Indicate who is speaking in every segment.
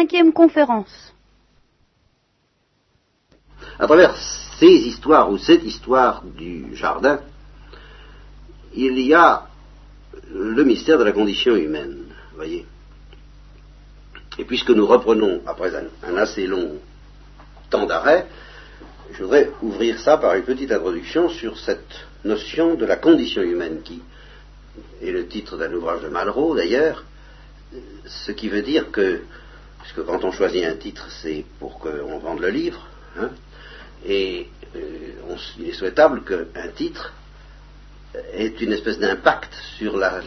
Speaker 1: cinquième conférence.
Speaker 2: À travers ces histoires ou cette histoire du jardin, il y a le mystère de la condition humaine, voyez. Et puisque nous reprenons, après un, assez long temps d'arrêt, je voudrais ouvrir ça par une petite introduction sur cette notion de la condition humaine qui est le titre d'un ouvrage de Malraux d'ailleurs, ce qui veut dire que, puisque quand on choisit un titre, c'est pour qu'on vende le livre, hein, et euh, il est souhaitable qu'un titre ait une espèce d'impact sur la,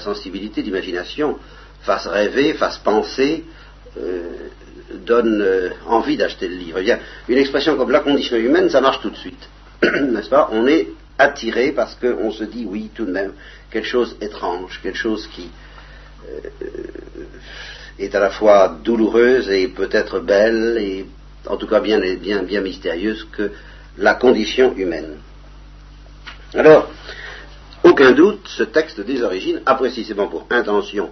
Speaker 2: sensibilité d'imagination, fasse rêver, fasse penser, euh, donne euh, envie d'acheter le livre. une expression comme la condition humaine, ça marche tout de suite, n'est-ce pas? On est attiré parce qu'on se dit oui, tout de même, quelque chose étrange, quelque chose qui est à la fois douloureuse et peut-être belle et en tout cas bien, bien, bien mystérieuse que la condition humaine. Alors, aucun doute, ce texte des origines a précisément pour intention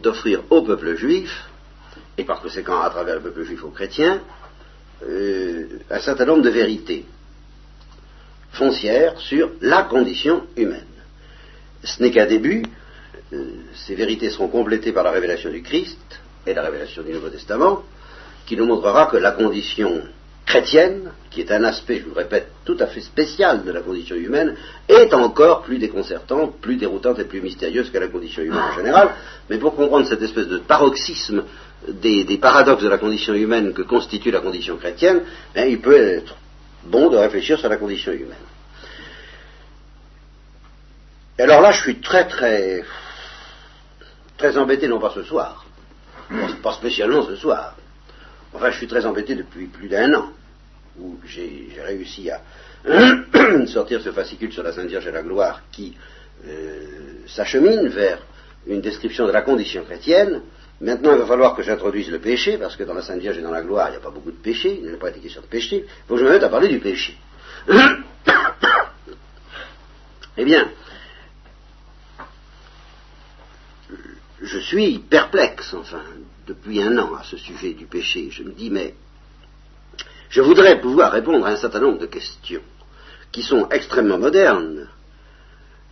Speaker 2: d'offrir au peuple juif, et par conséquent à travers le peuple juif aux chrétiens, euh, un certain nombre de vérités foncières sur la condition humaine. Ce n'est qu'un début, ces vérités seront complétées par la révélation du Christ et la révélation du Nouveau Testament, qui nous montrera que la condition chrétienne, qui est un aspect, je vous le répète, tout à fait spécial de la condition humaine, est encore plus déconcertante, plus déroutante et plus mystérieuse que la condition humaine en général. Mais pour comprendre cette espèce de paroxysme des, paradoxes de la condition humaine que constitue la condition chrétienne, ben, il peut être bon de réfléchir sur la condition humaine. alors là, je suis très très très embêté, non pas ce soir, pas spécialement ce soir, Enfin, je suis très embêté depuis plus d'un an, où j'ai réussi à sortir ce fascicule sur la Sainte Vierge et la gloire qui euh, s'achemine vers une description de la condition chrétienne. Maintenant, il va falloir que j'introduise le péché, parce que dans la Sainte Vierge et dans la gloire, il n'y a pas beaucoup de péché, il n'y a pas été question de péché. Il faut que je me mette à parler du péché. eh bien, je suis perplexe, enfin, depuis un an à ce sujet du péché. Je me dis, mais je voudrais pouvoir répondre à un certain nombre de questions qui sont extrêmement modernes,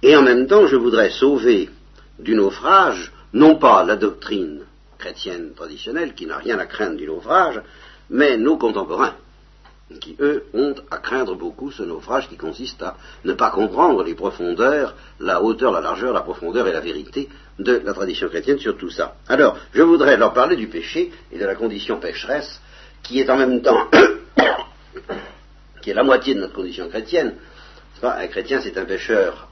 Speaker 2: et en même temps, je voudrais sauver du naufrage, non pas la doctrine chrétienne traditionnelle, qui n'a rien à craindre du naufrage, mais nos contemporains qui, eux, ont à craindre beaucoup ce naufrage qui consiste à ne pas comprendre les profondeurs, la hauteur, la largeur, la profondeur et la vérité de la tradition chrétienne sur tout ça. Alors, je voudrais leur parler du péché et de la condition pécheresse, qui est en même temps, qui est la moitié de notre condition chrétienne. Un chrétien, c'est un pécheur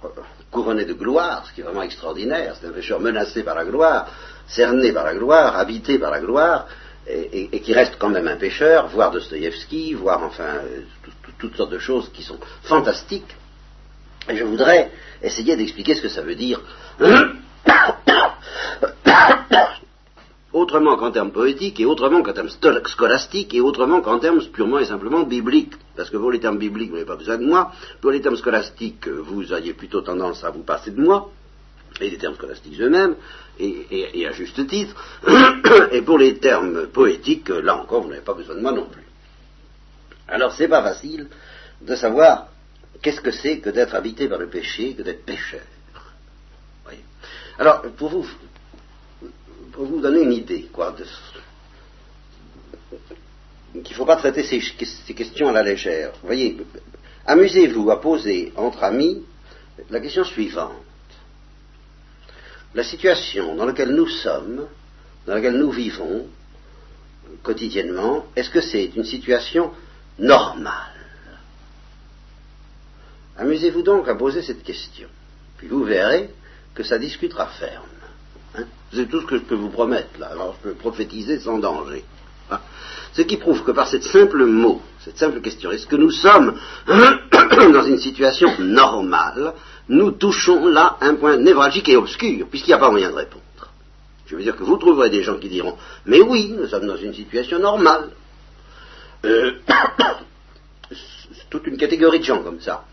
Speaker 2: couronné de gloire, ce qui est vraiment extraordinaire, c'est un pécheur menacé par la gloire, cerné par la gloire, habité par la gloire, et, qui reste quand même un pêcheur, voire Dostoïevski, voire enfin euh, toutes sortes de choses qui sont fantastiques. Je voudrais essayer d'expliquer ce que ça veut dire, autrement qu'en termes poétiques, et autrement qu'en termes scolastiques, et autrement qu'en termes purement et simplement bibliques. Parce que pour les termes bibliques, vous n'avez pas besoin de moi. Pour les termes scolastiques, vous aviez plutôt tendance à vous passer de moi et les termes scolastiques eux-mêmes, et, à juste titre, et pour les termes poétiques, là encore, vous n'avez pas besoin de moi non plus. Alors, c'est pas facile de savoir qu'est-ce que c'est que d'être habité par le péché, que d'être pécheur. Alors, pour vous, pour vous donner une idée, quoi, qu'il ne faut pas traiter ces, questions à la légère. Voyez, amusez-vous à poser entre amis la question suivante la situation dans laquelle nous sommes, dans laquelle nous vivons quotidiennement, est-ce que c'est une situation normale? Amusez-vous donc à poser cette question, puis vous verrez que ça discutera ferme. Hein c'est tout ce que je peux vous promettre là, alors je peux prophétiser sans danger. Hein ce qui prouve que par cette simple mot, cette simple question, est-ce que nous sommes dans une situation normale nous touchons là un point névralgique et obscur, puisqu'il n'y a pas moyen de répondre. Je veux dire que vous trouverez des gens qui diront Mais oui, nous sommes dans une situation normale. Euh, toute une catégorie de gens comme ça,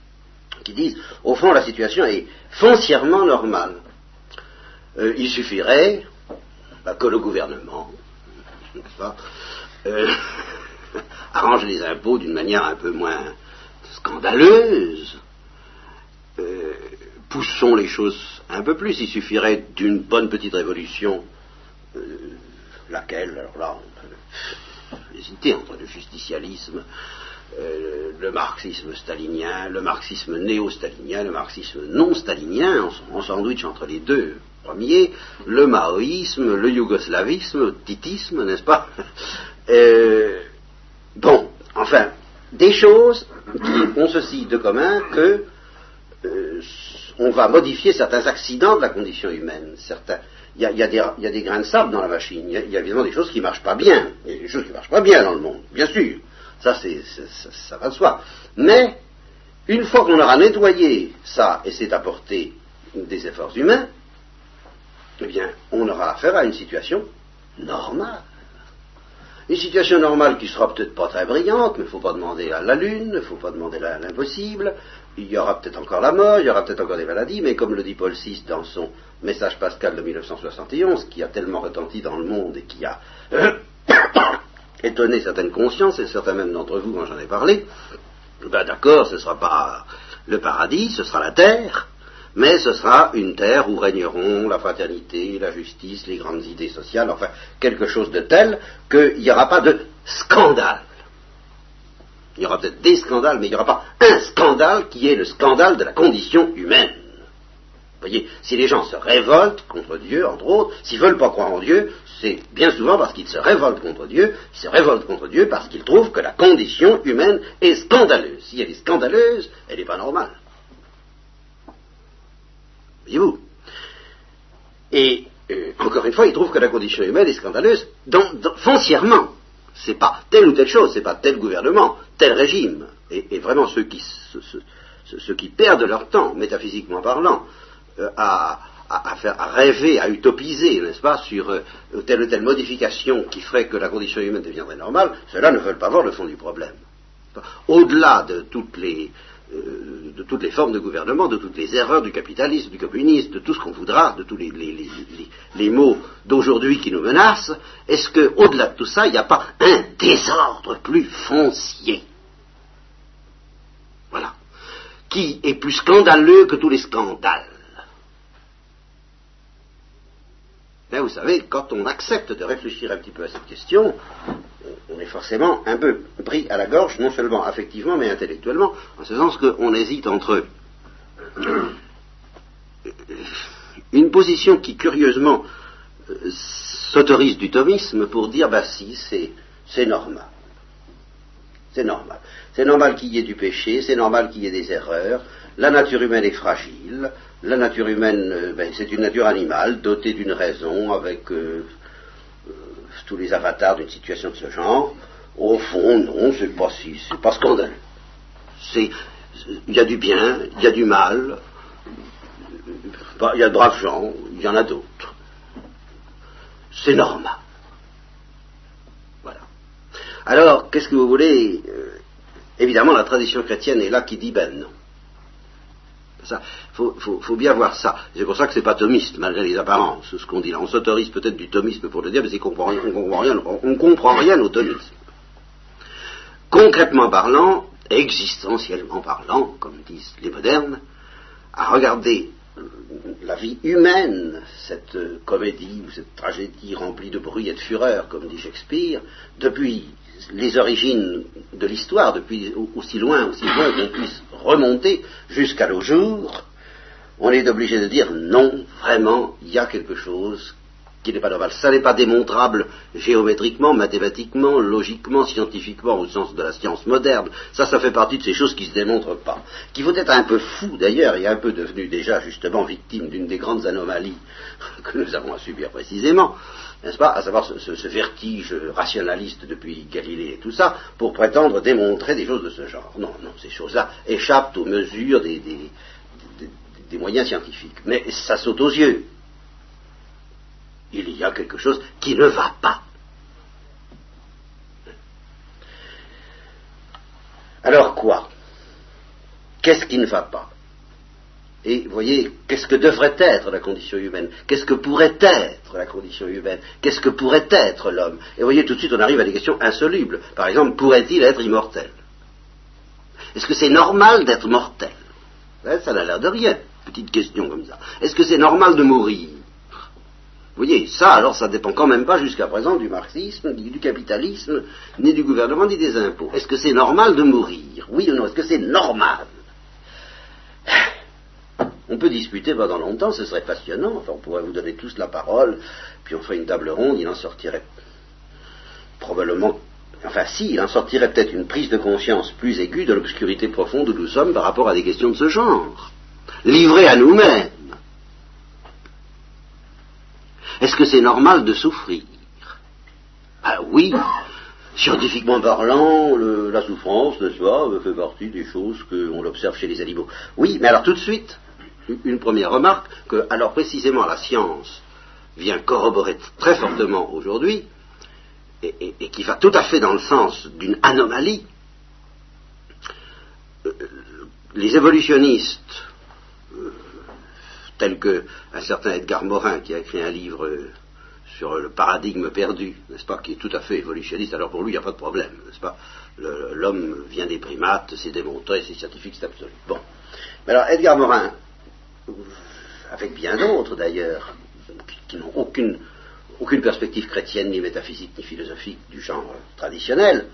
Speaker 2: qui disent Au fond, la situation est foncièrement normale. Euh, il suffirait bah, que le gouvernement euh, Arranger les impôts d'une manière un peu moins scandaleuse. Euh, poussons les choses un peu plus. Il suffirait d'une bonne petite révolution, euh, laquelle, alors là, on peut hésiter entre le justicialisme, euh, le marxisme stalinien, le marxisme néo-stalinien, le marxisme non-stalinien, en, sandwich entre les deux premiers, le maoïsme, le yougoslavisme, le titisme, n'est-ce pas? Bon, enfin, des choses qui ont ceci de commun que on va modifier certains accidents de la condition humaine. Il y, a, des grains de sable dans la machine. Il y, a, évidemment des choses qui ne marchent pas bien. Il des choses qui marchent pas bien dans le monde, bien sûr. Ça, ça, va de soi. Mais, une fois qu'on aura nettoyé ça et c'est apporté des efforts humains, eh bien, on aura affaire à une situation normale. Une situation normale qui sera peut-être pas très brillante, mais il ne faut pas demander à la Lune, il ne faut pas demander à l'impossible. Il y aura peut-être encore la mort, il y aura peut-être encore des maladies, mais comme le dit Paul VI dans son message pascal de 1971, qui a tellement retenti dans le monde et qui a étonné certaines consciences, et certains même d'entre vous quand j'en ai parlé, ben d'accord, ce ne sera pas le paradis, ce sera la terre, mais ce sera une terre où régneront la fraternité, la justice, les grandes idées sociales, enfin quelque chose de tel qu'il n'y aura pas de scandale. Il y aura peut-être des scandales, mais il n'y aura pas un scandale qui est le scandale de la condition humaine. Vous voyez, si les gens se révoltent contre Dieu, entre autres, s'ils ne veulent pas croire en Dieu, c'est bien souvent parce qu'ils se révoltent contre Dieu, ils se révoltent contre Dieu parce qu'ils trouvent que la condition humaine est scandaleuse. Si elle est scandaleuse, elle n'est pas normale. Voyez-vous? Et euh, encore une fois, ils trouvent que la condition humaine est scandaleuse foncièrement. C'est pas telle ou telle chose, c'est pas tel gouvernement, tel régime. Et, vraiment ceux qui, perdent leur temps, métaphysiquement parlant, euh, à, faire, à rêver, à utopiser, n'est-ce pas, sur euh, telle ou telle modification qui ferait que la condition humaine deviendrait normale, ceux-là ne veulent pas voir le fond du problème. Au-delà de toutes les, euh, de toutes les formes de gouvernement, de toutes les erreurs du capitalisme, du communisme, de tout ce qu'on voudra, de tous les, les, mots d'aujourd'hui qui nous menacent, est-ce qu'au-delà de tout ça, il n'y a pas un désordre plus foncier? Voilà. Qui est plus scandaleux que tous les scandales? Ben, vous savez, quand on accepte de réfléchir un petit peu à cette question, on est forcément un peu pris à la gorge, non seulement affectivement, mais intellectuellement, en ce sens qu'on hésite entre une position qui, curieusement, s'autorise du thomisme pour dire, bah si, c'est normal. C'est normal. C'est normal qu'il y ait du péché, c'est normal qu'il y ait des erreurs, la nature humaine est fragile, la nature humaine, euh, ben, c'est une nature animale, dotée d'une raison, avec euh, euh, tous les avatars d'une situation de ce genre. Au fond, non, c'est pas si, c'est pas scandaleux. il y a du bien, il y a du mal, il y a de braves gens, il y en a d'autres. C'est normal. Voilà. Alors, qu'est-ce que vous voulez? Évidemment, la tradition chrétienne est là qui dit ben non. Il faut, bien voir ça. C'est pour ça que c'est pas thomiste, malgré les apparences, ce qu'on dit là. On s'autorise peut-être du thomisme pour le dire, mais on comprend rien, on comprend rien au thomisme. Concrètement parlant, existentiellement parlant, comme disent les modernes, à regarder la vie humaine, cette comédie ou cette tragédie remplie de bruit et de fureur, comme dit Shakespeare, depuis les origines de l'histoire, depuis aussi loin, aussi loin qu'on puisse remonter jusqu'à nos jours, on est obligé de dire non, vraiment, il y a quelque chose qui n'est pas normal. Ça n'est pas démontrable géométriquement, mathématiquement, logiquement, scientifiquement, au sens de la science moderne. Ça, ça fait partie de ces choses qui ne se démontrent pas. Qui faut être un peu fou d'ailleurs, et un peu devenu déjà justement victime d'une des grandes anomalies que nous avons à subir précisément, n'est-ce pas, à savoir ce, vertige rationaliste depuis Galilée et tout ça, pour prétendre démontrer des choses de ce genre. Non, non, ces choses-là échappent aux mesures des, des moyens scientifiques. Mais ça saute aux yeux. Il y a quelque chose qui ne va pas. Alors quoi? Qu'est-ce qui ne va pas? Et voyez, qu'est-ce que devrait être la condition humaine? Qu'est-ce que pourrait être la condition humaine? Qu'est-ce que pourrait être l'homme? Et voyez, tout de suite, on arrive à des questions insolubles. Par exemple, pourrait-il être immortel? Est-ce que c'est normal d'être mortel? Hein, Ça n'a l'air de rien. Petite question comme ça. Est-ce que c'est normal de mourir? Vous voyez, ça, alors, ça dépend quand même pas jusqu'à présent du marxisme, du capitalisme, ni du gouvernement, ni des impôts. Est-ce que c'est normal de mourir? Oui ou non? Est-ce que c'est normal? On peut discuter pendant longtemps, ce serait passionnant. Enfin, on pourrait vous donner tous la parole, puis on ferait une table ronde, il en sortirait probablement, enfin si, il en sortirait peut-être une prise de conscience plus aiguë de l'obscurité profonde où nous sommes par rapport à des questions de ce genre. Livrés à nous-mêmes. Est-ce que c'est normal de souffrir Ah oui, scientifiquement parlant, la souffrance, n'est-ce pas, fait partie des choses qu'on observe chez les animaux. Oui, mais alors tout de suite, une première remarque, que alors précisément la science vient corroborer très fortement aujourd'hui, et, qui va tout à fait dans le sens d'une anomalie, euh, les évolutionnistes, tels que un certain Edgar Morin, qui a écrit un livre sur le paradigme perdu, n'est-ce pas, qui est tout à fait évolutionniste, alors pour lui, il n'y a pas de problème, n'est-ce pas L'homme vient des primates, c'est démontré, c'est scientifique, c'est absolu. Bon. Mais alors, Edgar Morin, avec bien d'autres d'ailleurs, qui, n'ont aucune, aucune perspective chrétienne, ni métaphysique, ni philosophique du genre traditionnel,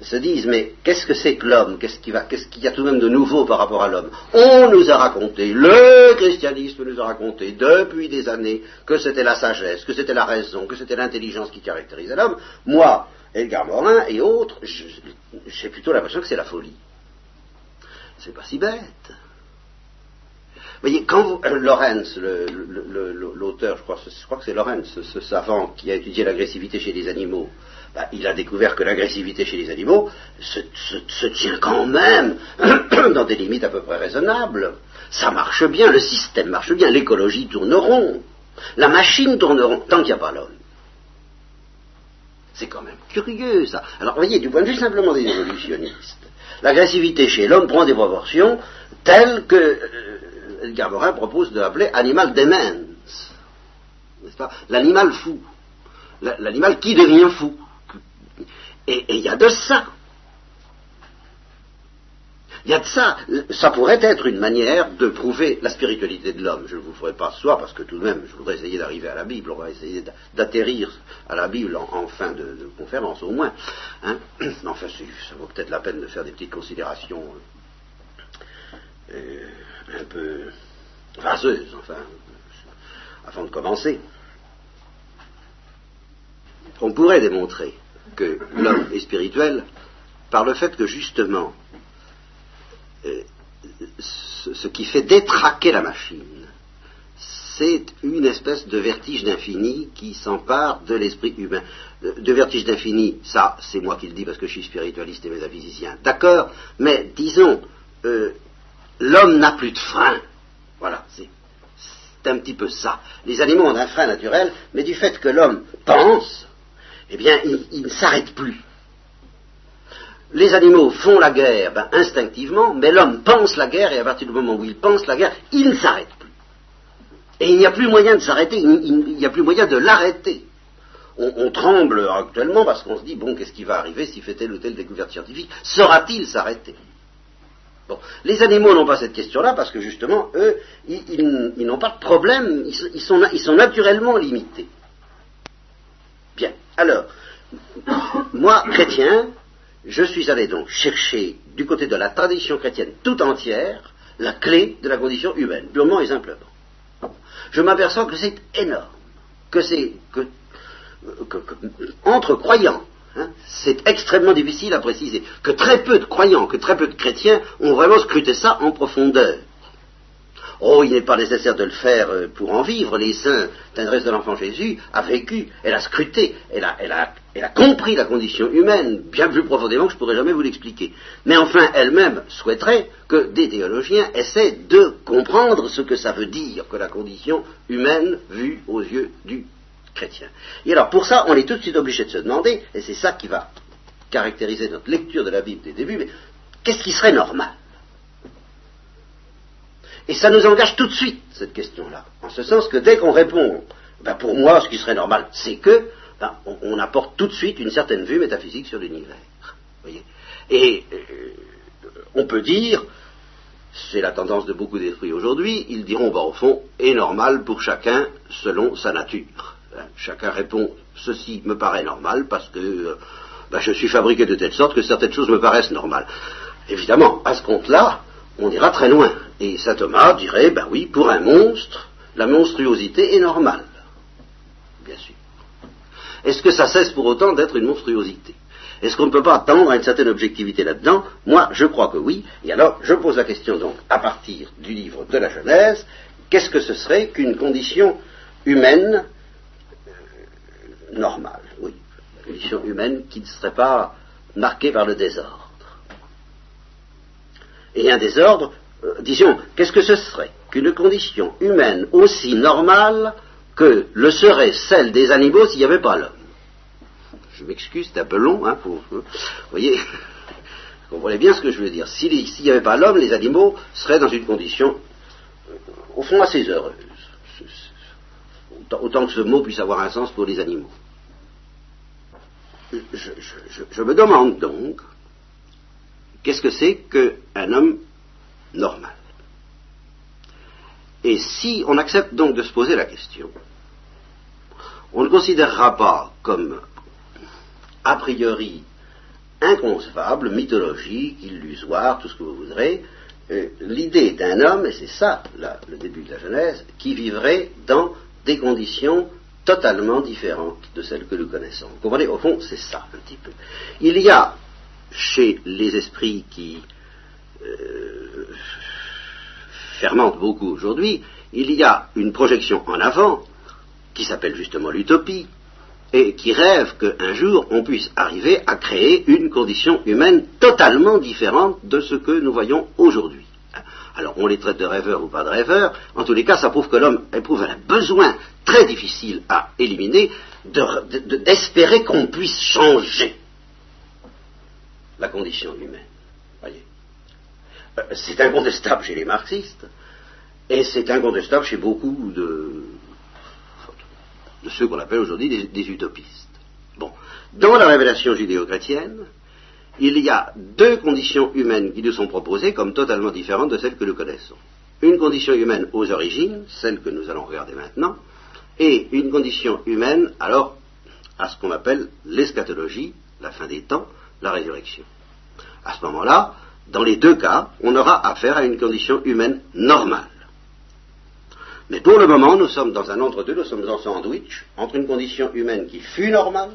Speaker 2: se disent mais qu'est-ce que c'est que l'homme? Qu'est-ce qu'il qu y a tout de même de nouveau par rapport à l'homme? On nous a raconté, le christianisme nous a raconté depuis des années que c'était la sagesse, que c'était la raison, que c'était l'intelligence qui caractérisait l'homme. Moi, Edgar Morin et autres, j'ai plutôt l'impression que c'est la folie. C'est pas si bête voyez, quand vous, euh, Lorenz, l'auteur, je crois que c'est Lorenz, ce, savant qui a étudié l'agressivité chez les animaux, bah, il a découvert que l'agressivité chez les animaux se, tient quand même dans des limites à peu près raisonnables. Ça marche bien, le système marche bien, l'écologie tourne rond, la machine tourne rond, tant qu'il n'y a pas l'homme. C'est quand même curieux ça. Alors vous voyez, du point de vue simplement des évolutionnistes, l'agressivité chez l'homme prend des proportions telles que euh, Edgar propose de l'appeler animal demens, n'est-ce pas? L'animal fou, l'animal qui devient fou. Et il y a de ça. Il y a de ça. Ça pourrait être une manière de prouver la spiritualité de l'homme. Je ne vous ferai pas ce soir parce que tout de même, je voudrais essayer d'arriver à la Bible. On va essayer d'atterrir à la Bible en, fin de, conférence, au moins. Hein enfin, ça vaut peut-être la peine de faire des petites considérations. Euh, un peu vaseuse, enfin, avant de commencer. On pourrait démontrer que l'homme est spirituel par le fait que justement, euh, ce, qui fait détraquer la machine, c'est une espèce de vertige d'infini qui s'empare de l'esprit humain. De vertige d'infini, ça, c'est moi qui le dis parce que je suis spiritualiste et métaphysicien. D'accord, mais disons, euh, l'homme n'a plus de frein. Voilà, c'est un petit peu ça. Les animaux ont un frein naturel, mais du fait que l'homme pense, eh bien, il, ne s'arrête plus. Les animaux font la guerre ben, instinctivement, mais l'homme pense la guerre, et à partir du moment où il pense la guerre, il ne s'arrête plus. Et il n'y a plus moyen de s'arrêter, il n'y a plus moyen de l'arrêter. On, tremble actuellement parce qu'on se dit, bon, qu'est-ce qui va arriver s'il fait telle ou telle découverte scientifique? Saura-t-il s'arrêter? Les animaux n'ont pas cette question-là parce que justement, eux, ils, n'ont pas de problème, ils sont naturellement limités. Alors, moi, chrétien, je suis allé donc chercher du côté de la tradition chrétienne tout entière la clé de la condition humaine, purement et simplement. Je m'aperçois que c'est énorme, que c'est que, entre croyants Hein, c'est extrêmement difficile à préciser. Que très peu de croyants, que très peu de chrétiens ont vraiment scruté ça en profondeur. Oh, il n'est pas nécessaire de le faire euh, pour en vivre. Les saints, tendresse de l'enfant Jésus, a vécu, elle a scruté, elle a, compris la condition humaine bien plus profondément que je pourrais jamais vous l'expliquer. Mais enfin, elle-même souhaiterait que des théologiens essaient de comprendre ce que ça veut dire que la condition humaine vue aux yeux du chrétien. Et alors pour ça, on est tout de suite obligé de se demander, et c'est ça qui va caractériser notre lecture de la Bible des débuts, mais qu'est-ce qui serait normal? Et ça nous engage tout de suite, cette question-là. En ce sens que dès qu'on répond, ben pour moi, ce qui serait normal, c'est que, ben, on, apporte tout de suite une certaine vue métaphysique sur l'univers. Et euh, on peut dire, c'est la tendance de beaucoup d'esprits aujourd'hui, ils diront, ben, au fond, est normal pour chacun selon sa nature. Hein, chacun répond, ceci me paraît normal parce que euh, ben, je suis fabriqué de telle sorte que certaines choses me paraissent normales. Évidemment, à ce compte-là, on ira très loin. Et saint Thomas dirait, ben oui, pour un monstre, la monstruosité est normale. Bien sûr. Est-ce que ça cesse pour autant d'être une monstruosité? Est-ce qu'on ne peut pas attendre à une certaine objectivité là-dedans? Moi, je crois que oui. Et alors, je pose la question donc, à partir du livre de la Genèse, qu'est-ce que ce serait qu'une condition humaine euh, normale? Oui, une condition humaine qui ne serait pas marquée par le désordre. Et un désordre euh, disons, qu'est-ce que ce serait qu'une condition humaine aussi normale que le serait celle des animaux s'il n'y avait pas l'homme? Je m'excuse, c'est un peu long, hein, vous voyez, vous comprenez bien ce que je veux dire. S'il n'y avait pas l'homme, les animaux seraient dans une condition, euh, au fond, assez heureuse. Autant, que ce mot puisse avoir un sens pour les animaux. je me demande donc, qu'est-ce que c'est qu'un homme normal? Et si on accepte donc de se poser la question, on ne considérera pas comme a priori inconcevable, mythologique, illusoire, tout ce que vous voudrez, euh, l'idée d'un homme, et c'est ça le début de la Genèse, qui vivrait dans des conditions totalement différentes de celles que nous connaissons. Vous comprenez? Au fond, c'est ça un petit peu. Il y a chez les esprits qui euh, fermente beaucoup aujourd'hui, il y a une projection en avant qui s'appelle justement l'utopie et qui rêve qu'un jour on puisse arriver à créer une condition humaine totalement différente de ce que nous voyons aujourd'hui. Alors on les traite de rêveurs ou pas de rêveurs, en tous les cas ça prouve que l'homme éprouve un besoin très difficile à éliminer d'espérer qu'on puisse changer la condition humaine. Euh, c'est incontestable chez les marxistes, et c'est incontestable chez beaucoup de, ceux qu'on appelle aujourd'hui des, utopistes. Bon. Dans la révélation judéo-chrétienne, il y a deux conditions humaines qui nous sont proposées comme totalement différentes de celles que nous connaissons. Une condition humaine aux origines, celle que nous allons regarder maintenant, et une condition humaine, alors, à ce qu'on appelle l'eschatologie, la fin des temps, la résurrection. À ce moment-là, dans les deux cas, on aura affaire à une condition humaine normale. Mais pour le moment, nous sommes dans un entre-deux, nous sommes en sandwich entre une condition humaine qui fut normale,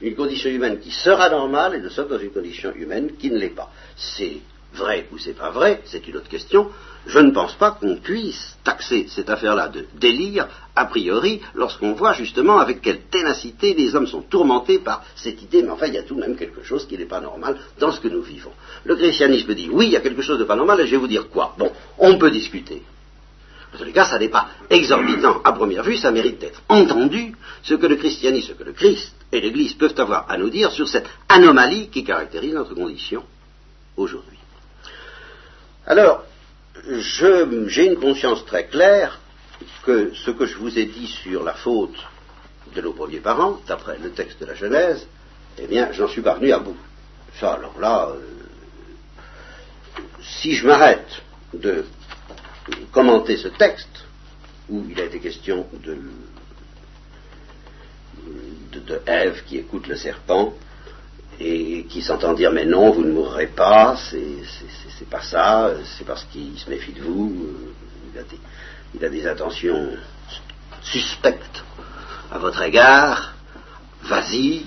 Speaker 2: une condition humaine qui sera normale, et nous sommes dans une condition humaine qui ne l'est pas. C'est vrai ou c'est pas vrai, c'est une autre question. Je ne pense pas qu'on puisse taxer cette affaire-là de délire a priori lorsqu'on voit justement avec quelle ténacité les hommes sont tourmentés par cette idée, mais enfin il y a tout de même quelque chose qui n'est pas normal dans ce que nous vivons. Le christianisme dit oui, il y a quelque chose de pas normal, et je vais vous dire quoi. Bon, on peut discuter. En tous les cas, ça n'est pas exorbitant à première vue, ça mérite d'être entendu, ce que le christianisme, ce que le Christ et l'Église peuvent avoir à nous dire sur cette anomalie qui caractérise notre condition aujourd'hui. Alors, j'ai une conscience très claire que ce que je vous ai dit sur la faute de nos premiers parents, d'après le texte de la Genèse, eh bien, j'en suis parvenu à bout. Ça, alors là, euh, si je m'arrête de commenter ce texte, où il a été question de, de, de Ève qui écoute le serpent, et qui s'entend dire mais non, vous ne mourrez pas, c'est pas ça, c'est parce qu'il se méfie de vous, euh, il a, des, intentions suspectes à votre égard, vas-y,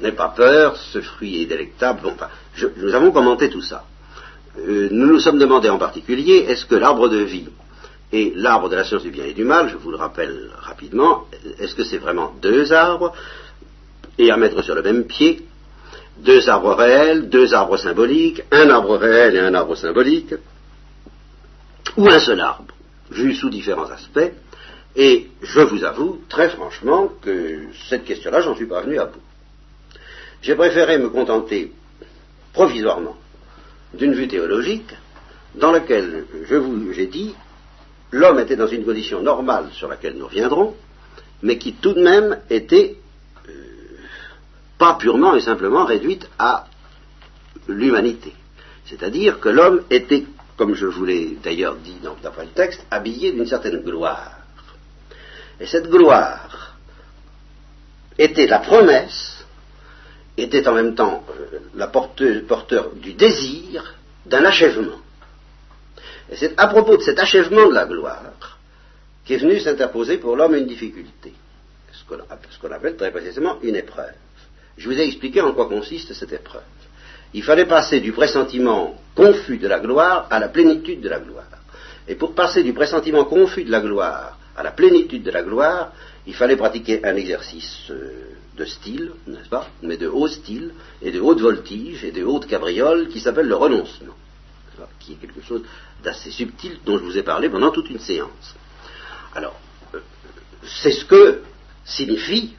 Speaker 2: n'aie pas peur, ce fruit est délectable. Bon, nous avons commenté tout ça. Euh, nous nous sommes demandé en particulier, est-ce que l'arbre de vie et l'arbre de la science du bien et du mal, je vous le rappelle rapidement, est-ce que c'est vraiment deux arbres et à mettre sur le même pied deux arbres réels, deux arbres symboliques, un arbre réel et un arbre symbolique, ou un seul arbre, vu sous différents aspects, et je vous avoue très franchement que cette question-là, j'en suis pas venu à bout. J'ai préféré me contenter provisoirement d'une vue théologique dans laquelle je vous j'ai dit l'homme était dans une condition normale sur laquelle nous reviendrons, mais qui tout de même était pas purement et simplement réduite à l'humanité. C'est-à-dire que l'homme était, comme je vous l'ai d'ailleurs dit d'après le texte, habillé d'une certaine gloire. Et cette gloire était la promesse, était en même temps euh, la porteur du désir d'un achèvement. Et c'est à propos de cet achèvement de la gloire qu'est venu s'interposer pour l'homme une difficulté, ce qu'on appelle très précisément une épreuve. Je vous ai expliqué en quoi consiste cette épreuve. Il fallait passer du pressentiment confus de la gloire à la plénitude de la gloire. Et pour passer du pressentiment confus de la gloire à la plénitude de la gloire, il fallait pratiquer un exercice euh, de style, n'est-ce pas, mais de haut style, et de haute voltige, et de haute cabriole, qui s'appelle le renoncement, qui est quelque chose d'assez subtil dont je vous ai parlé pendant toute une séance. Alors, euh, c'est ce que signifie,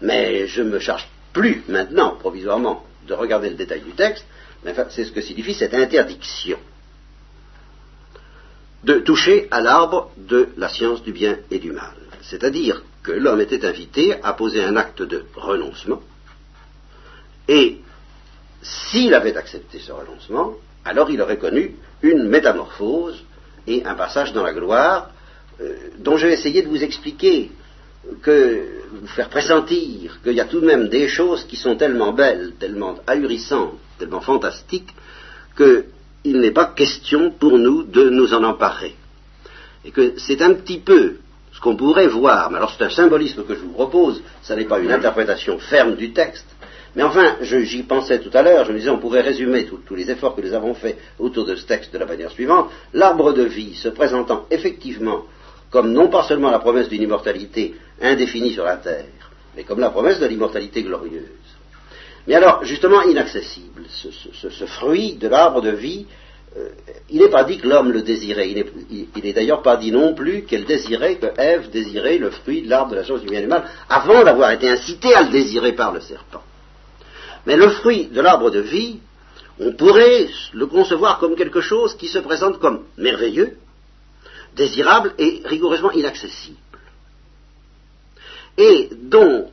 Speaker 2: mais je ne me charge plus maintenant, provisoirement, de regarder le détail du texte, mais c'est ce que signifie cette interdiction de toucher à l'arbre de la science du bien et du mal. C'est-à-dire que l'homme était invité à poser un acte de renoncement, et s'il avait accepté ce renoncement, alors il aurait connu une métamorphose et un passage dans la gloire euh, dont je vais essayer de vous expliquer, que vous faire pressentir qu'il y a tout de même des choses qui sont tellement belles, tellement ahurissantes, tellement fantastiques, qu'il n'est pas question pour nous de nous en emparer. Et que c'est un petit peu ce qu'on pourrait voir, mais alors c'est un symbolisme que je vous propose, ce n'est pas une interprétation ferme du texte, mais enfin, j'y pensais tout à l'heure, je me disais, on pourrait résumer tous les efforts que nous avons faits autour de ce texte de la manière suivante. L'arbre de vie se présentant effectivement comme non pas seulement la promesse d'une immortalité indéfinie sur la terre, mais comme la promesse de l'immortalité glorieuse. Mais alors, justement, inaccessible, ce, fruit de l'arbre de vie, euh, il n'est pas dit que l'homme le désirait, il n'est d'ailleurs pas dit non plus qu'elle désirait, que Ève désirait le fruit de l'arbre de la chose du bien et du mal, avant d'avoir été incitée à le désirer par le serpent. Mais le fruit de l'arbre de vie, on pourrait le concevoir comme quelque chose qui se présente comme merveilleux, désirable et rigoureusement inaccessible. Et dont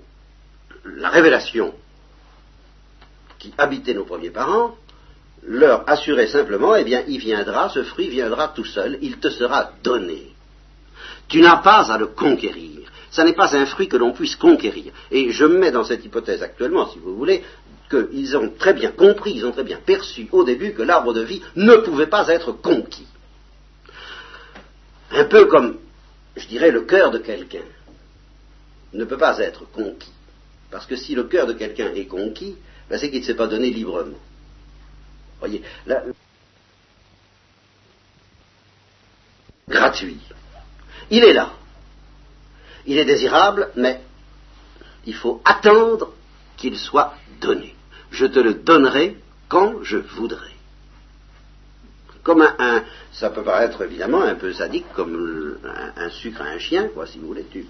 Speaker 2: la révélation qui habitait nos premiers parents leur assurait simplement, eh bien, il viendra, ce fruit viendra tout seul, il te sera donné. Tu n'as pas à le conquérir. Ce n'est pas un fruit que l'on puisse conquérir. Et je me mets dans cette hypothèse actuellement, si vous voulez, qu'ils ont très bien compris, ils ont très bien perçu au début que l'arbre de vie ne pouvait pas être conquis. Un peu comme, je dirais, le cœur de quelqu'un ne peut pas être conquis. Parce que si le cœur de quelqu'un est conquis, ben c'est qu'il ne s'est pas donné librement. Voyez, là, gratuit. Il est là. Il est désirable, mais il faut attendre qu'il soit donné je te le donnerai quand je voudrai. Comme un, ça peut paraître évidemment un peu sadique, comme un, sucre à un chien, quoi, si vous voulez. Tu,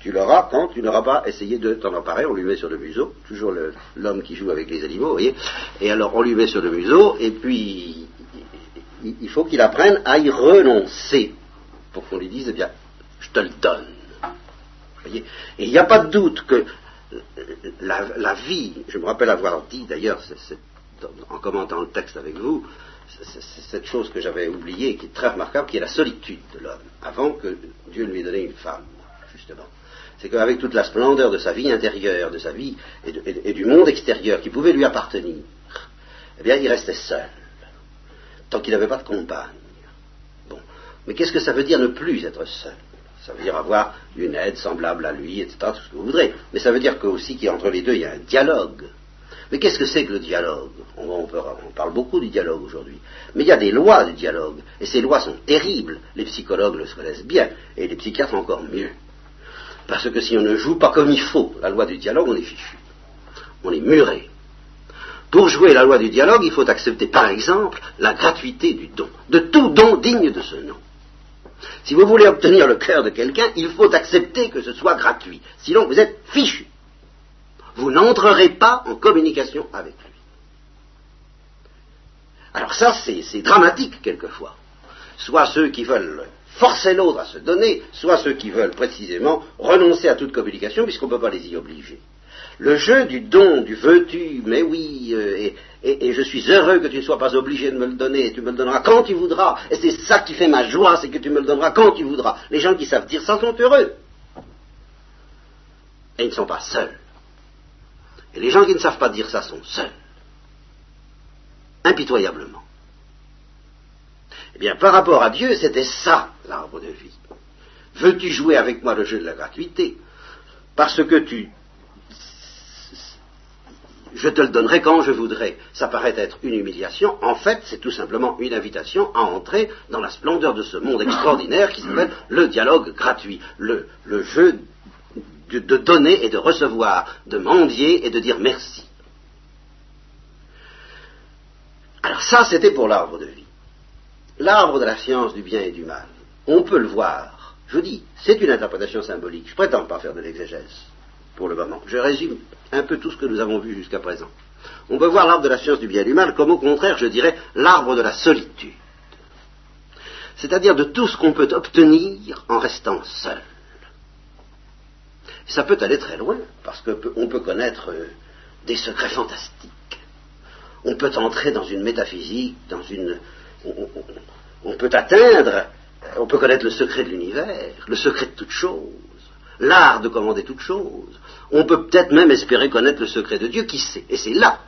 Speaker 2: tu, l'auras quand tu n'auras pas essayé de t'en emparer, on lui met sur le museau, toujours l'homme qui joue avec les animaux, vous voyez. Et alors on lui met sur le museau, et puis il, faut qu'il apprenne à y renoncer, pour qu'on lui dise, eh bien, je te le donne. Voyez et il n'y a pas de doute que la, vie, je me rappelle avoir dit d'ailleurs, en commentant le texte avec vous, cette chose que j'avais oubliée, qui est très remarquable, qui est la solitude de l'homme, avant que Dieu lui ait une femme, justement. C'est qu'avec toute la splendeur de sa vie intérieure, de sa vie et, du monde extérieur qui pouvait lui appartenir, eh bien, il restait seul, tant qu'il n'avait pas de compagne. Bon. Mais qu'est-ce que ça veut dire ne plus être seul? Ça veut dire avoir une aide semblable à lui, etc., tout ce que vous voudrez. Mais ça veut dire aussi qu'entre les deux, il y a un dialogue. Mais qu'est-ce que c'est que le dialogue? On, parle beaucoup du dialogue aujourd'hui. Mais il y a des lois du dialogue. Et ces lois sont terribles. Les psychologues le connaissent bien. Et les psychiatres encore mieux. Parce que si on ne joue pas comme il faut la loi du dialogue, on est fichu. On est muré. Pour jouer la loi du dialogue, il faut accepter, par exemple, la gratuité du don. De tout don digne de ce nom. Si vous voulez obtenir le cœur de quelqu'un, il faut accepter que ce soit gratuit. Sinon, vous êtes fichu. Vous n'entrerez pas en communication avec lui. Alors ça, c'est dramatique quelquefois. Soit ceux qui veulent forcer l'autre à se donner, soit ceux qui veulent précisément renoncer à toute communication puisqu'on ne peut pas les y obliger. Le jeu du don, du veux-tu, mais oui, euh, et, je suis heureux que tu ne sois pas obligé de me le donner, tu me le donneras quand tu voudras, et c'est ça qui fait ma joie, c'est que tu me le donneras quand tu voudras. Les gens qui savent dire ça sont heureux. Et ils ne sont pas seuls. Et les gens qui ne savent pas dire ça sont seuls. Impitoyablement. Eh bien, par rapport à Dieu, c'était ça, l'arbre de vie. Veux-tu jouer avec moi le jeu de la gratuité? Parce que tu... Je te le donnerai quand je voudrais. Ça paraît être une humiliation. En fait, c'est tout simplement une invitation à entrer dans la splendeur de ce monde extraordinaire qui s'appelle le dialogue gratuit, le, jeu de, donner et de recevoir, de mendier et de dire merci. Alors ça, c'était pour l'arbre de vie l'arbre de la science du bien et du mal, on peut le voir. Je vous dis, c'est une interprétation symbolique. Je prétends pas faire de l'exégèse pour le moment. Je résume un peu tout ce que nous avons vu jusqu'à présent. On peut voir l'arbre de la science du bien et du mal comme au contraire, je dirais, l'arbre de la solitude. C'est-à-dire de tout ce qu'on peut obtenir en restant seul. Ça peut aller très loin, parce qu'on peut connaître euh, des secrets fantastiques. On peut entrer dans une métaphysique, dans une, on, peut atteindre, on peut connaître le secret de l'univers, le secret de toute chose, l'art de commander toute chose. On peut peut-être même espérer connaître le secret de Dieu, qui sait. Et c'est là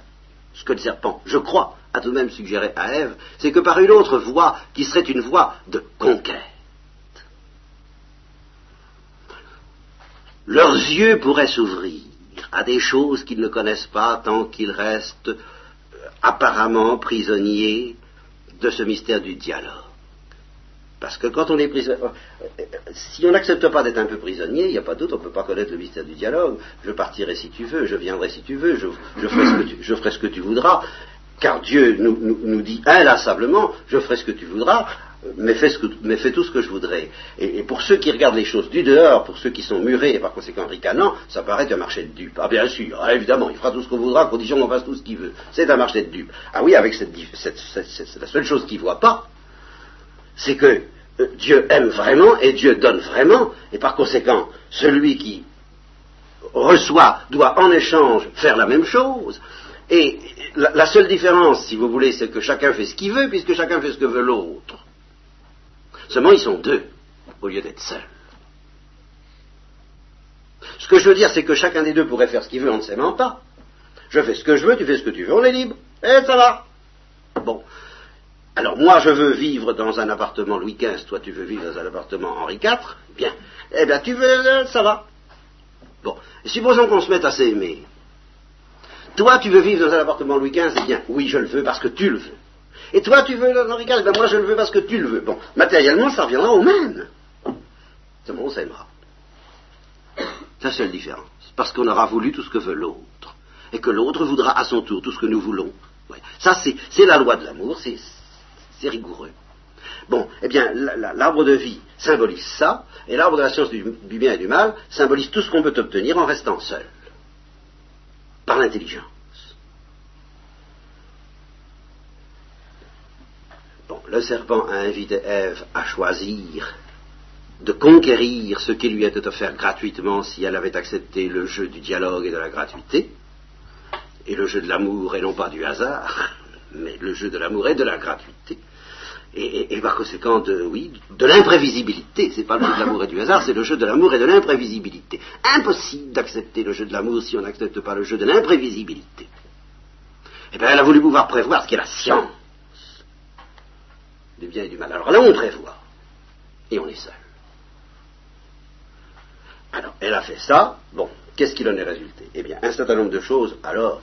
Speaker 2: ce que le serpent, je crois, a tout de même suggéré à Ève, c'est que par une autre voie, qui serait une voie de conquête, leurs yeux pourraient s'ouvrir à des choses qu'ils ne connaissent pas tant qu'ils restent euh, apparemment prisonniers de ce mystère du dialogue. Parce que quand on est prisonnier, si on n'accepte pas d'être un peu prisonnier, il n'y a pas d'autre, on ne peut pas connaître le mystère du dialogue. Je partirai si tu veux, je viendrai si tu veux, je, ferai, ce que tu, voudras, car Dieu nous dit inlassablement, je ferai ce que tu voudras, mais fais, tout ce que je voudrais. Et, pour ceux qui regardent les choses du dehors, pour ceux qui sont murés et par conséquent ricanants, ça paraît un marché de dupes. Ah bien sûr, ah, évidemment, il fera tout ce qu'on voudra, à condition qu'on fasse tout ce qu'il veut. C'est un marché de dupes. Ah oui, avec cette, c'est la seule chose qu'il ne voit pas, c'est que euh, Dieu aime vraiment et Dieu donne vraiment, et par conséquent, celui qui reçoit doit en échange faire la même chose. Et la seule différence, si vous voulez, c'est que chacun fait ce qu'il veut, puisque chacun fait ce que veut l'autre. Seulement, ils sont deux, au lieu d'être seuls. Ce que je veux dire, c'est que chacun des deux pourrait faire ce qu'il veut en ne s'aimant pas. Je fais ce que je veux, tu fais ce que tu veux, on est libre. Et ça va. Bon. Alors moi, je veux vivre dans un appartement Louis XV, toi tu veux vivre dans un appartement Henri IV. Bien. Eh bien, tu veux, euh, ça va. Bon. Supposons qu'on se mette à s'aimer. Toi, tu veux vivre dans un appartement Louis XV, eh bien, oui, je le veux parce que tu le veux. Et toi, tu veux Henri IV Ben moi, je le veux parce que tu le veux. Bon, matériellement, ça reviendra au même. Seulement, on s'aimera. C'est la seule différence. Parce qu'on aura voulu tout ce que veut l'autre. Et que l'autre voudra à son tour tout ce que nous voulons. Ça, c'est la loi de l'amour, c'est rigoureux. Bon, eh bien, l'arbre de vie symbolise ça, et l'arbre de la science du, bien et du mal symbolise tout ce qu'on peut obtenir en restant seul, par l'intelligence. Le serpent a invité Ève à choisir de conquérir ce qui lui était offert gratuitement si elle avait accepté le jeu du dialogue et de la gratuité, et le jeu de l'amour et non pas du hasard, mais le jeu de l'amour et de la gratuité. Et, par conséquent, de, oui, de l'imprévisibilité. C'est pas le jeu de l'amour et du hasard, c'est le jeu de l'amour et de l'imprévisibilité. Impossible d'accepter le jeu de l'amour si on n'accepte pas le jeu de l'imprévisibilité. Eh bien, elle a voulu pouvoir prévoir ce qu'est la science du bien et du mal. Alors là, on prévoit. Et on est seul. Alors, elle a fait ça. Bon, qu'est-ce qu'il en est résulté? Eh bien, un certain nombre de choses, alors,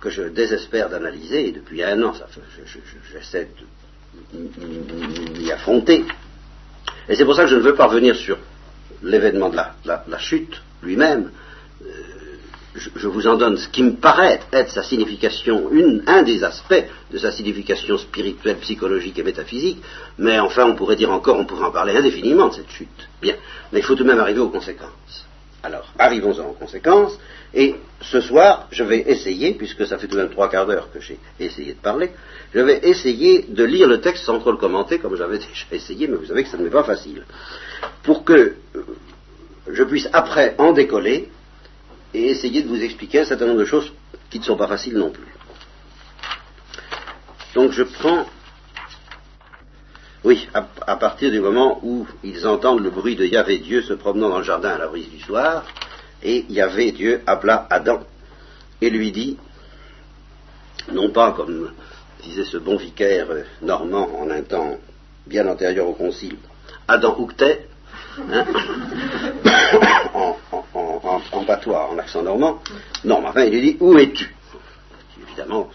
Speaker 2: que je désespère d'analyser, et depuis un an, j'essaie de m'y affronter. Et c'est pour ça que je ne veux pas revenir sur l'événement de la chute lui-même, je, vous en donne ce qui me paraît être sa signification, un des aspects de sa signification spirituelle, psychologique et métaphysique, mais enfin on pourrait dire encore, on pourrait en parler indéfiniment de cette chute. Bien, mais il faut tout de même arriver aux conséquences. Alors, arrivons-en en conséquence, et ce soir, je vais essayer, puisque ça fait tout de même trois quarts d'heure que j'ai essayé de parler, je vais essayer de lire le texte sans trop le commenter, comme j'avais déjà essayé, mais vous savez que ça ne m'est pas facile, pour que euh, je puisse après en décoller et essayer de vous expliquer un certain nombre de choses qui ne sont pas faciles non plus. Donc je prends, oui, à, partir du moment où ils entendent le bruit de Yahvé Dieu se promenant dans le jardin à la brise du soir, et Yahvé Dieu appela Adam et lui dit, non pas comme disait ce bon vicaire normand en un temps bien antérieur au concile, Adam Ouktet, hein, en, patois, en accent normand, non, mais enfin il lui dit, où es-tu? Évidemment,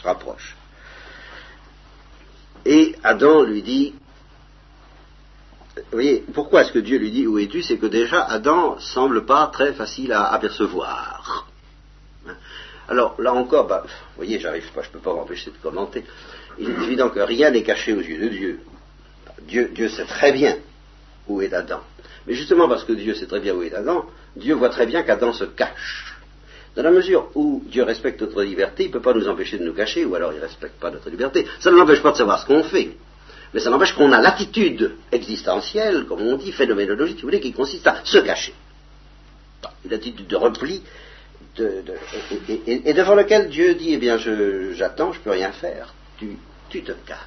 Speaker 2: se rapproche. Et Adam lui dit, vous voyez, pourquoi est-ce que Dieu lui dit où es-tu? C'est que déjà Adam semble pas très facile à apercevoir. Alors là encore, bah, vous voyez, j'arrive pas, je ne peux pas m'empêcher de commenter. Il est évident que rien n'est caché aux yeux de Dieu. Dieu. Dieu sait très bien où est Adam. Mais justement parce que Dieu sait très bien où est Adam, Dieu voit très bien qu'Adam se cache. Dans la mesure où Dieu respecte notre liberté, il ne peut pas nous empêcher de nous cacher, ou alors il ne respecte pas notre liberté. Ça ne l'empêche pas de savoir ce qu'on fait. Mais ça n'empêche qu'on a l'attitude existentielle, comme on dit, phénoménologique, si vous voulez, qui consiste à se cacher. Une attitude de repli, et, devant lequel Dieu dit, eh bien, j'attends, je ne peux rien faire. Tu, tu te caches.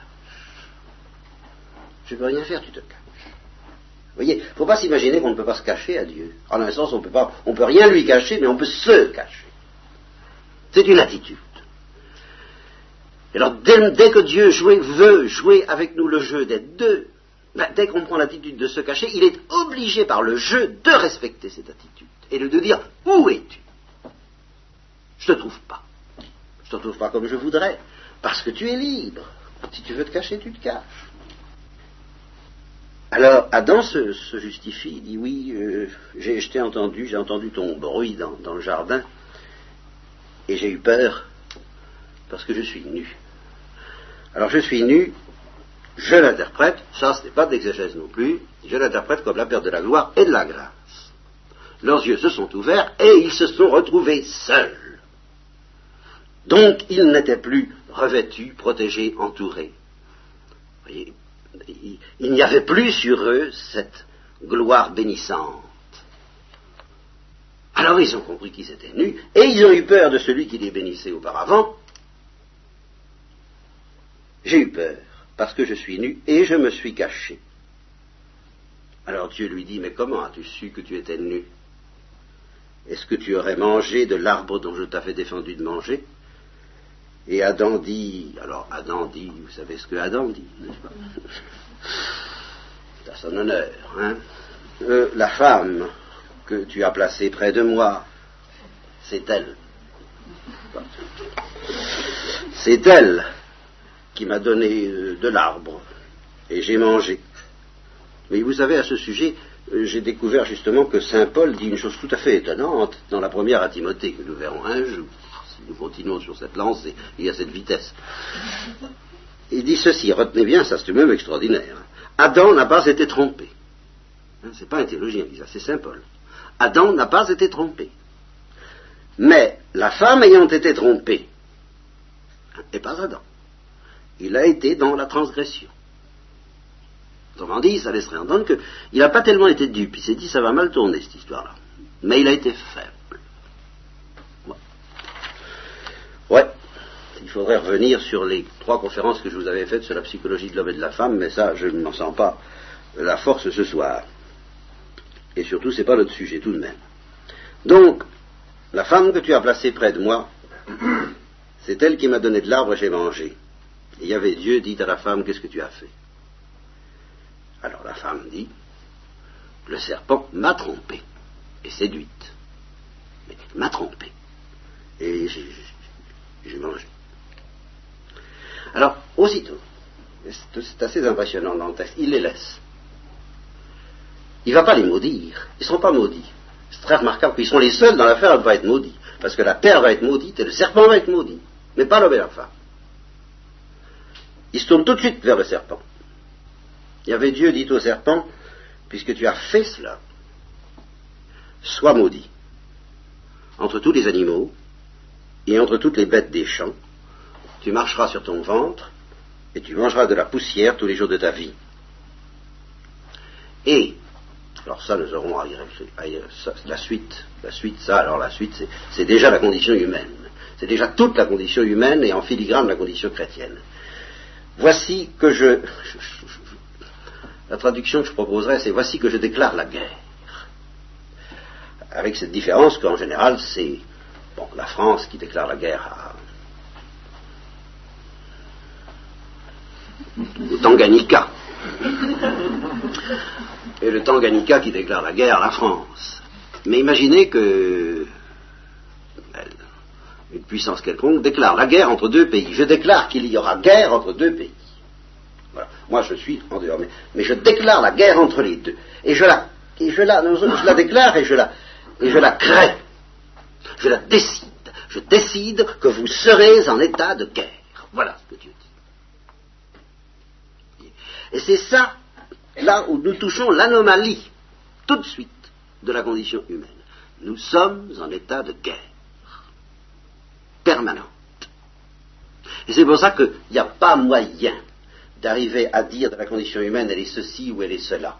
Speaker 2: Je ne peux rien faire, tu te caches. Voyez, il ne faut pas s'imaginer qu'on ne peut pas se cacher à Dieu. En un sens, on peut pas, on peut rien lui cacher, mais on peut se cacher. C'est une attitude. Et alors, dès, que Dieu veut jouer avec nous le jeu d'être deux, ben, dès qu'on prend l'attitude de se cacher, il est obligé par le jeu de respecter cette attitude et de dire où es-tu? Je ne te trouve pas. Je ne te trouve pas comme je voudrais, parce que tu es libre. Si tu veux te cacher, tu te caches. Alors Adam se, justifie, il dit oui, euh, j'ai, entendu, j'ai entendu ton bruit dans, le jardin, et j'ai eu peur parce que je suis nu. Alors je suis nu, je l'interprète, ça ce n'est pas d'exégèse non plus, je l'interprète comme la perte de la gloire et de la grâce. Leurs yeux se sont ouverts et ils se sont retrouvés seuls. Donc ils n'étaient plus revêtus, protégés, entourés. Il n'y avait plus sur eux cette gloire bénissante. Alors ils ont compris qu'ils étaient nus, et ils ont eu peur de celui qui les bénissait auparavant. J'ai eu peur, parce que je suis nu, et je me suis caché. Alors Dieu lui dit, mais comment as-tu su que tu étais nu? Est-ce que tu aurais mangé de l'arbre dont je t'avais défendu de manger? Et Adam dit, alors Adam dit, vous savez ce que Adam dit, n'est-ce pas C'est à son honneur. Hein euh, la femme que tu as placée près de moi, c'est elle. C'est elle qui m'a donné euh, de l'arbre et j'ai mangé. Mais vous savez, à ce sujet, euh, j'ai découvert justement que Saint Paul dit une chose tout à fait étonnante dans la première à Timothée que nous verrons un jour nous continuons sur cette lancée et à cette vitesse. Il dit ceci, retenez bien, ça c'est même extraordinaire. Adam n'a pas été trompé. Hein, c'est pas un théologien dit c'est Saint Paul. Adam n'a pas été trompé. Mais la femme ayant été trompée, et pas Adam, il a été dans la transgression. Autrement dit, ça laisserait entendre qu'il n'a pas tellement été dupe. Il s'est dit, ça va mal tourner cette histoire-là. Mais il a été faible. Ouais, il faudrait revenir sur les trois conférences que je vous avais faites sur la psychologie de l'homme et de la femme, mais ça, je n'en sens pas la force ce soir. Et surtout, ce n'est pas notre sujet tout de même. Donc, la femme que tu as placée près de moi, c'est elle qui m'a donné de l'arbre et j'ai mangé. Et il y avait Dieu dit à la femme, qu'est-ce que tu as fait? Alors la femme dit, le serpent m'a trompé et séduite. M'a trompé. Et j'ai mangé. Alors, aussitôt, c'est assez impressionnant dans le texte, il les laisse. Il ne va pas les maudire. Ils ne seront pas maudits. C'est très remarquable qu'ils sont les seuls dans l'affaire à ne pas être maudits. Parce que la terre va être maudite et le serpent va être maudit. Mais pas l'homme et la femme. Ils se tournent tout de suite vers le serpent. Il y avait Dieu dit au serpent, puisque tu as fait cela, sois maudit entre tous les animaux et entre toutes les bêtes des champs. Tu marcheras sur ton ventre et tu mangeras de la poussière tous les jours de ta vie. Et, alors ça, nous aurons à y réfléchir, la suite, la suite, ça, alors la suite, c'est déjà la condition humaine. C'est déjà toute la condition humaine et en filigrane la condition chrétienne. Voici que je, la traduction que je proposerais, c'est voici que je déclare la guerre. Avec cette différence qu'en général, c'est la France qui déclare la guerre à, au Tanganyika. Et le Tanganyika qui déclare la guerre à la France. Mais imaginez que une puissance quelconque déclare la guerre entre deux pays. Je déclare qu'il y aura guerre entre deux pays. Moi, je suis en dehors, mais, je déclare la guerre entre les deux. Et je la, et je la, je la déclare et je la, et je la crée. Je la décide. Je décide que vous serez en état de guerre. Voilà ce que Dieu dit. Et c'est ça, là où nous touchons l'anomalie, tout de suite, de la condition humaine. Nous sommes en état de guerre permanente. Et c'est pour ça qu'il n'y a pas moyen d'arriver à dire de la condition humaine elle est ceci ou elle est cela.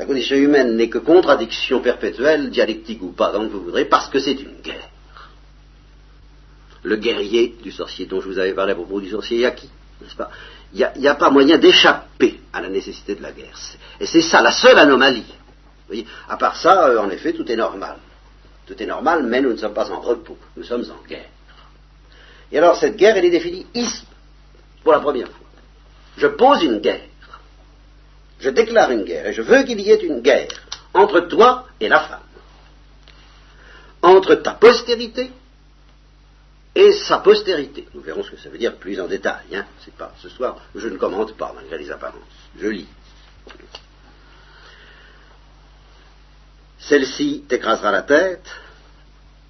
Speaker 2: La condition humaine n'est que contradiction perpétuelle, dialectique ou pas, donc vous voudrez, parce que c'est une guerre. Le guerrier du sorcier dont je vous avais parlé à propos du sorcier Yaki, n'est-ce pas? Il n'y a, pas moyen d'échapper à la nécessité de la guerre. Et c'est ça la seule anomalie. Vous à part ça, euh, en effet, tout est normal. Tout est normal, mais nous ne sommes pas en repos, nous sommes en guerre. Et alors cette guerre, elle est définie ici, pour la première fois. Je pose une guerre. Je déclare une guerre. Et je veux qu'il y ait une guerre entre toi et la femme. Entre ta postérité et sa postérité. Nous verrons ce que ça veut dire plus en détail. Hein. Ce soir. Je ne commente pas malgré les apparences. Je lis. Celle-ci t'écrasera la tête,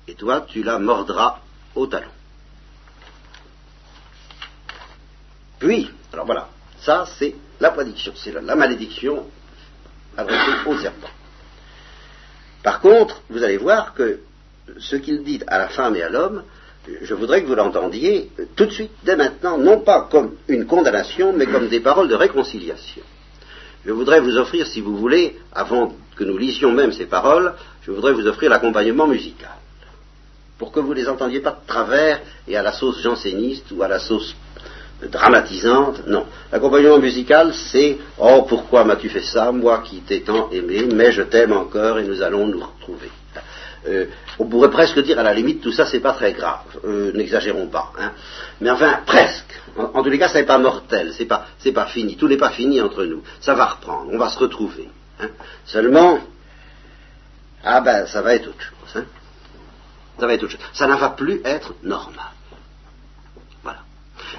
Speaker 2: et toi tu la mordras au talon. Puis, alors voilà, ça c'est la prédiction, c'est la, malédiction adressée au serpent. Par contre, vous allez voir que ce qu'il dit à la femme et à l'homme, je voudrais que vous l'entendiez tout de suite, dès maintenant, non pas comme une condamnation, mais comme des paroles de réconciliation. Je voudrais vous offrir, si vous voulez, avant que nous lisions même ces paroles, je voudrais vous offrir l'accompagnement musical, pour que vous les entendiez pas de travers et à la sauce janséniste ou à la sauce dramatisante, non. L'accompagnement musical, c'est Oh, pourquoi m'as-tu fait ça, moi qui t'ai tant aimé, mais je t'aime encore et nous allons nous retrouver. Euh, on pourrait presque dire à la limite tout ça c'est pas très grave, euh, n'exagérons pas. Hein. Mais enfin presque. En, tous les cas, ça n'est pas mortel, c'est pas c'est pas fini, tout n'est pas fini entre nous. Ça va reprendre, on va se retrouver. Hein. Seulement, ah ben ça va être autre chose. Hein. Ça va être autre chose. Ça ne va plus être normal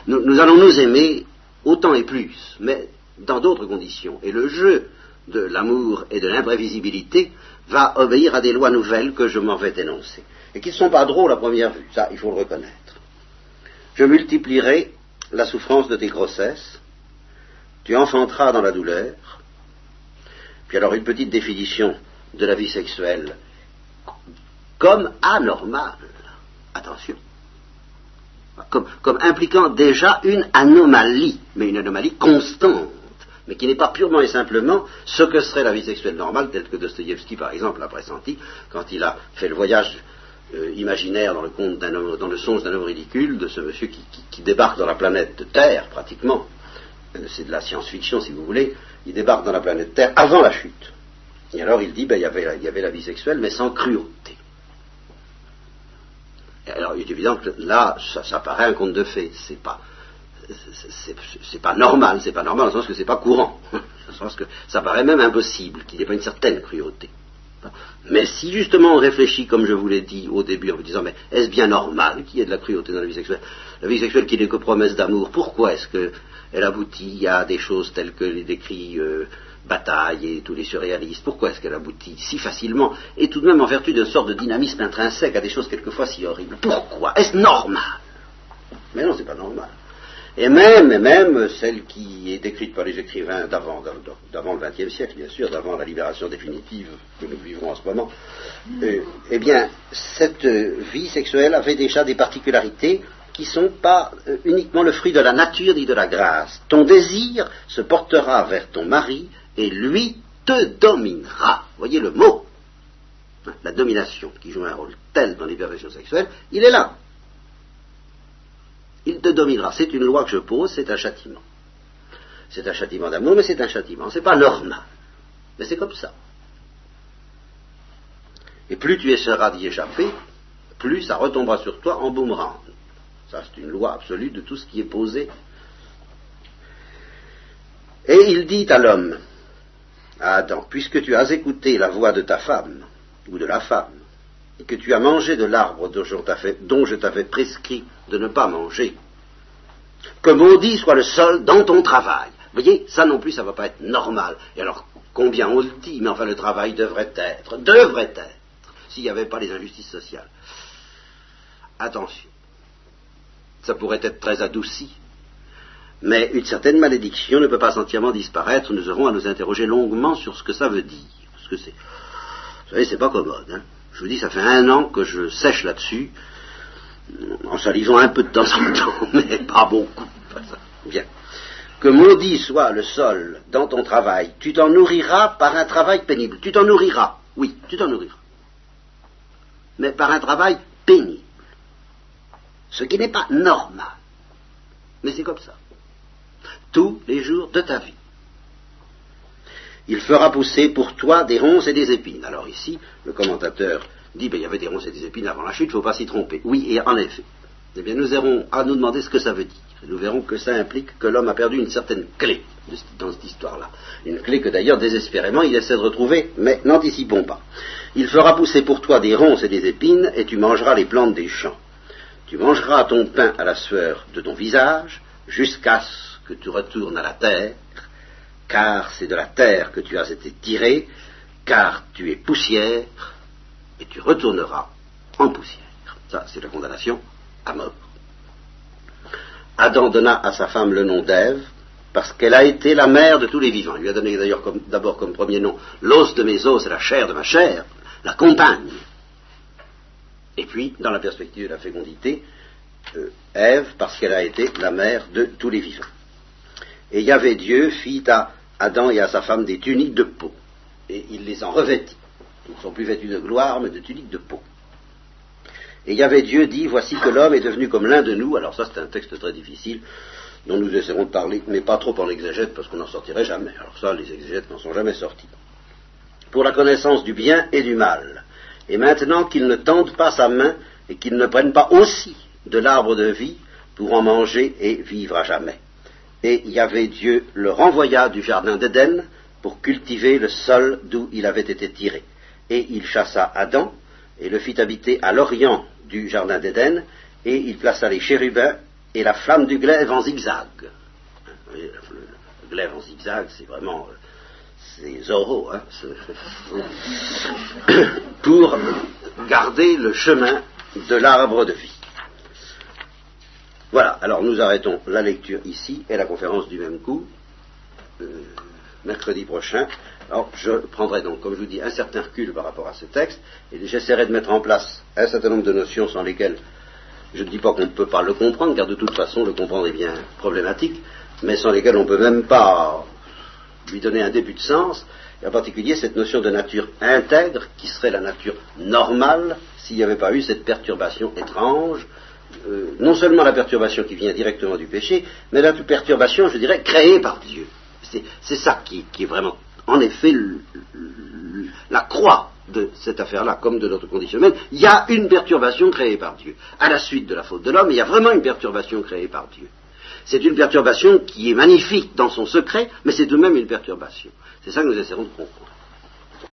Speaker 2: nous, allons nous aimer autant et plus, mais dans d'autres conditions. Et le jeu de l'amour et de l'imprévisibilité va obéir à des lois nouvelles que je m'en vais énoncer, et qui ne sont pas drôles à première vue, ça il faut le reconnaître. Je multiplierai la souffrance de tes grossesses, tu enfanteras dans la douleur, puis alors une petite définition de la vie sexuelle comme anormale. Attention comme, impliquant déjà une anomalie, mais une anomalie constante, mais qui n'est pas purement et simplement ce que serait la vie sexuelle normale, telle que Dostoïevski, par exemple, l'a pressenti quand il a fait le voyage euh, imaginaire dans le, conte dans le songe d'un homme ridicule de ce monsieur qui, débarque dans la planète Terre, pratiquement. Euh, c'est de la science-fiction, si vous voulez. Il débarque dans la planète Terre avant la chute. Et alors il dit, ben, il, y avait, il y avait la vie sexuelle, mais sans cruauté. Alors, il est évident que là, ça, paraît un conte de fées. C'est pas, c'est pas normal. C'est pas normal dans le sens que c'est pas courant. Dans le sens que ça paraît même impossible qu'il n'y ait pas une certaine cruauté. Mais si justement on réfléchit, comme je vous l'ai dit au début, en vous disant, mais est-ce bien normal qu'il y ait de la cruauté dans la vie sexuelle? La vie sexuelle qui n'est que promesse d'amour, pourquoi est-ce qu'elle aboutit à des choses telles que les décrits euh, bataille et tous les surréalistes, pourquoi est-ce qu'elle aboutit si facilement et tout de même en vertu d'une sorte de dynamisme intrinsèque à des choses quelquefois si horribles? Pourquoi? Est-ce normal? Mais non, c'est pas normal. Et même, même celle qui est décrite par les écrivains d'avant, d'avant le XXe siècle, bien sûr, d'avant la libération définitive que nous vivons en ce moment, euh, eh bien, cette vie sexuelle avait déjà des particularités qui ne sont pas euh, uniquement le fruit de la nature ni de la grâce. Ton désir se portera vers ton mari et lui te dominera. Voyez le mot La domination, qui joue un rôle tel dans les perversions sexuelles, il est là. Il te dominera. C'est une loi que je pose, c'est un châtiment. C'est un châtiment d'amour, mais c'est un châtiment. C'est pas normal. Mais c'est comme ça. Et plus tu essaieras d'y échapper, plus ça retombera sur toi en boomerang. Ça, c'est une loi absolue de tout ce qui est posé. Et il dit à l'homme, Adam, puisque tu as écouté la voix de ta femme, ou de la femme, et que tu as mangé de l'arbre dont je t'avais prescrit de ne pas manger, que maudit soit le sol dans ton travail. Vous voyez, ça non plus, ça ne va pas être normal. Et alors, combien on le dit, mais enfin le travail devrait être, devrait être, s'il n'y avait pas les injustices sociales. Attention, ça pourrait être très adouci. Mais une certaine malédiction ne peut pas entièrement disparaître. Nous aurons à nous interroger longuement sur ce que ça veut dire. Parce que c'est, vous savez, c'est pas commode. Hein. Je vous dis, ça fait un an que je sèche là-dessus, en salivant un peu de temps en temps, mais pas beaucoup. Bien. Que maudit soit le sol dans ton travail, tu t'en nourriras par un travail pénible. Tu t'en nourriras, oui, tu t'en nourriras. Mais par un travail pénible ce qui n'est pas normal. Mais c'est comme ça. Tous les jours de ta vie. Il fera pousser pour toi des ronces et des épines. Alors ici, le commentateur dit, ben, il y avait des ronces et des épines avant la chute, il ne faut pas s'y tromper. Oui, et en effet. Eh bien, nous aurons à nous demander ce que ça veut dire. nous verrons que ça implique que l'homme a perdu une certaine clé dans cette histoire-là. Une clé que d'ailleurs, désespérément, il essaie de retrouver, mais n'anticipons pas. Il fera pousser pour toi des ronces et des épines, et tu mangeras les plantes des champs. Tu mangeras ton pain à la sueur de ton visage jusqu'à ce que tu retournes à la terre, car c'est de la terre que tu as été tiré, car tu es poussière, et tu retourneras en poussière. Ça, c'est la condamnation à mort. Adam donna à sa femme le nom d'Ève, parce qu'elle a été la mère de tous les vivants. Il lui a donné d'ailleurs d'abord comme premier nom l'os de mes os et la chair de ma chair, la compagne. Et puis, dans la perspective de la fécondité, euh, Ève, parce qu'elle a été la mère de tous les vivants. Et Yahvé Dieu fit à Adam et à sa femme des tuniques de peau, et il les en revêtit. Ils ne sont plus vêtus de gloire, mais de tuniques de peau. Et Yahvé Dieu dit, voici que l'homme est devenu comme l'un de nous. Alors ça, c'est un texte très difficile dont nous essaierons de parler, mais pas trop en exégète, parce qu'on n'en sortirait jamais. Alors ça, les exégètes n'en sont jamais sortis. Pour la connaissance du bien et du mal, et maintenant qu'il ne tende pas sa main et qu'il ne prenne pas aussi de l'arbre de vie pour en manger et vivre à jamais. Et Yahvé Dieu le renvoya du jardin d'Éden pour cultiver le sol d'où il avait été tiré. Et il chassa Adam et le fit habiter à l'orient du jardin d'Éden, et il plaça les chérubins et la flamme du glaive en zigzag. Le glaive en zigzag, c'est vraiment c'est Zorro, hein, pour garder le chemin de l'arbre de vie. Voilà, alors nous arrêtons la lecture ici et la conférence du même coup, euh, mercredi prochain. Alors je prendrai donc, comme je vous dis, un certain recul par rapport à ce texte, et j'essaierai de mettre en place un certain nombre de notions sans lesquelles je ne dis pas qu'on ne peut pas le comprendre, car de toute façon le comprendre est bien problématique, mais sans lesquelles on ne peut même pas lui donner un début de sens, et en particulier cette notion de nature intègre, qui serait la nature normale s'il n'y avait pas eu cette perturbation étrange, euh, non seulement la perturbation qui vient directement du péché, mais la perturbation, je dirais, créée par Dieu. C'est ça qui, est vraiment, en effet, la croix de cette affaire-là, comme de notre condition humaine. Il y a une perturbation créée par Dieu. À la suite de la faute de l'homme, il y a vraiment une perturbation créée par Dieu. C'est une perturbation qui est magnifique dans son secret, mais c'est tout de même une perturbation. C'est ça que nous essaierons de comprendre.